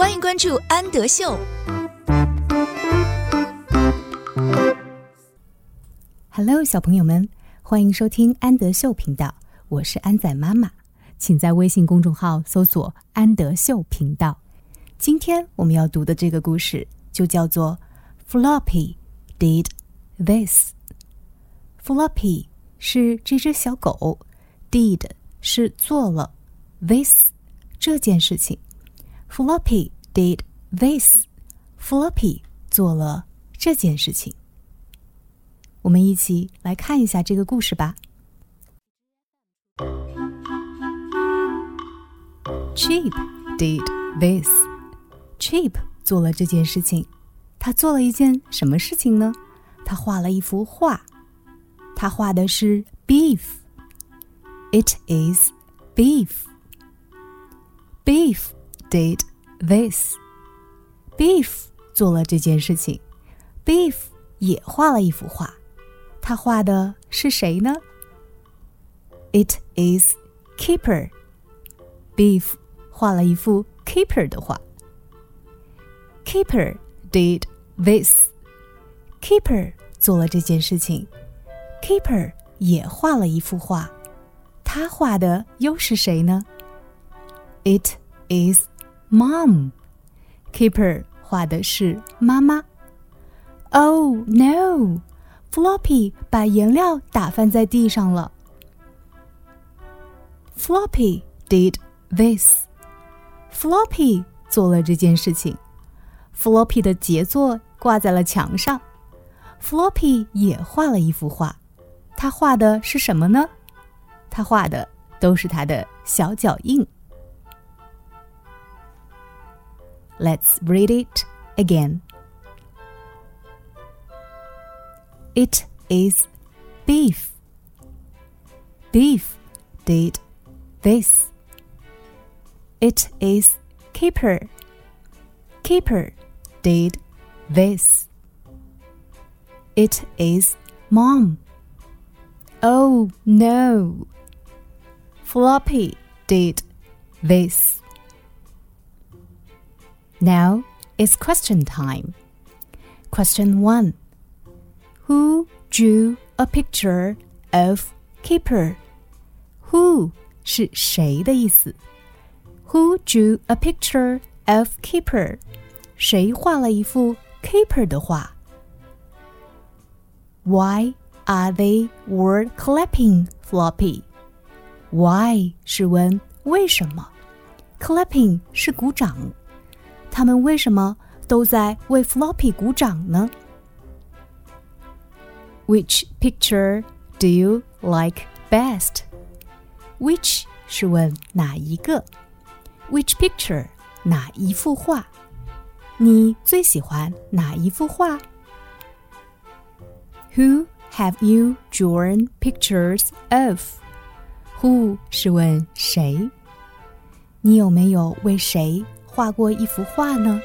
欢迎关注安德秀。Hello，小朋友们，欢迎收听安德秀频道，我是安仔妈妈，请在微信公众号搜索“安德秀频道”。今天我们要读的这个故事就叫做 “Floppy did this”。Floppy 是这只小狗，did 是做了，this 这件事情。Floppy did this. Floppy 做了这件事情。我们一起来看一下这个故事吧。Chip did this. Chip 做了这件事情。他做了一件什么事情呢？他画了一幅画。他画的是 Biff。It is Biff. Biff did this. Biff 做了这件事情，Biff 也画了一幅画，他画的是谁呢？It is Kipper。Biff 画了一幅 Kipper 的画。Kipper did this. Kipper 做了这件事情，Kipper 也画了一幅画，他画的又是谁呢？It is Mom. Keeper 画的是妈妈。Oh no! Floppy 把颜料打翻在地上了。Floppy did this. Floppy 做了这件事情。Floppy 的杰作挂在了墙上。Floppy 也画了一幅画。他画的是什么呢？他画的都是他的小脚印。Let's read it again. It is Biff. Biff did this. It is Kipper. Kipper did this. It is mom. Oh no. Floppy did this. Now it's question time. Question 1 Who drew a picture of Kipper? Who 是谁的意思？Who drew a picture of Kipper？谁画了一幅 Kipper 的画？Why are they word clapping floppy? Why 是问为什么，clapping 是鼓掌。他们为什么都在为 Floppy 鼓掌呢？Which picture do you like best? Which 是问哪一个？Which picture 哪一幅画？你最喜欢哪一幅画？Who have you drawn pictures of? Who 是问谁？你有没有为谁 画过一幅画呢？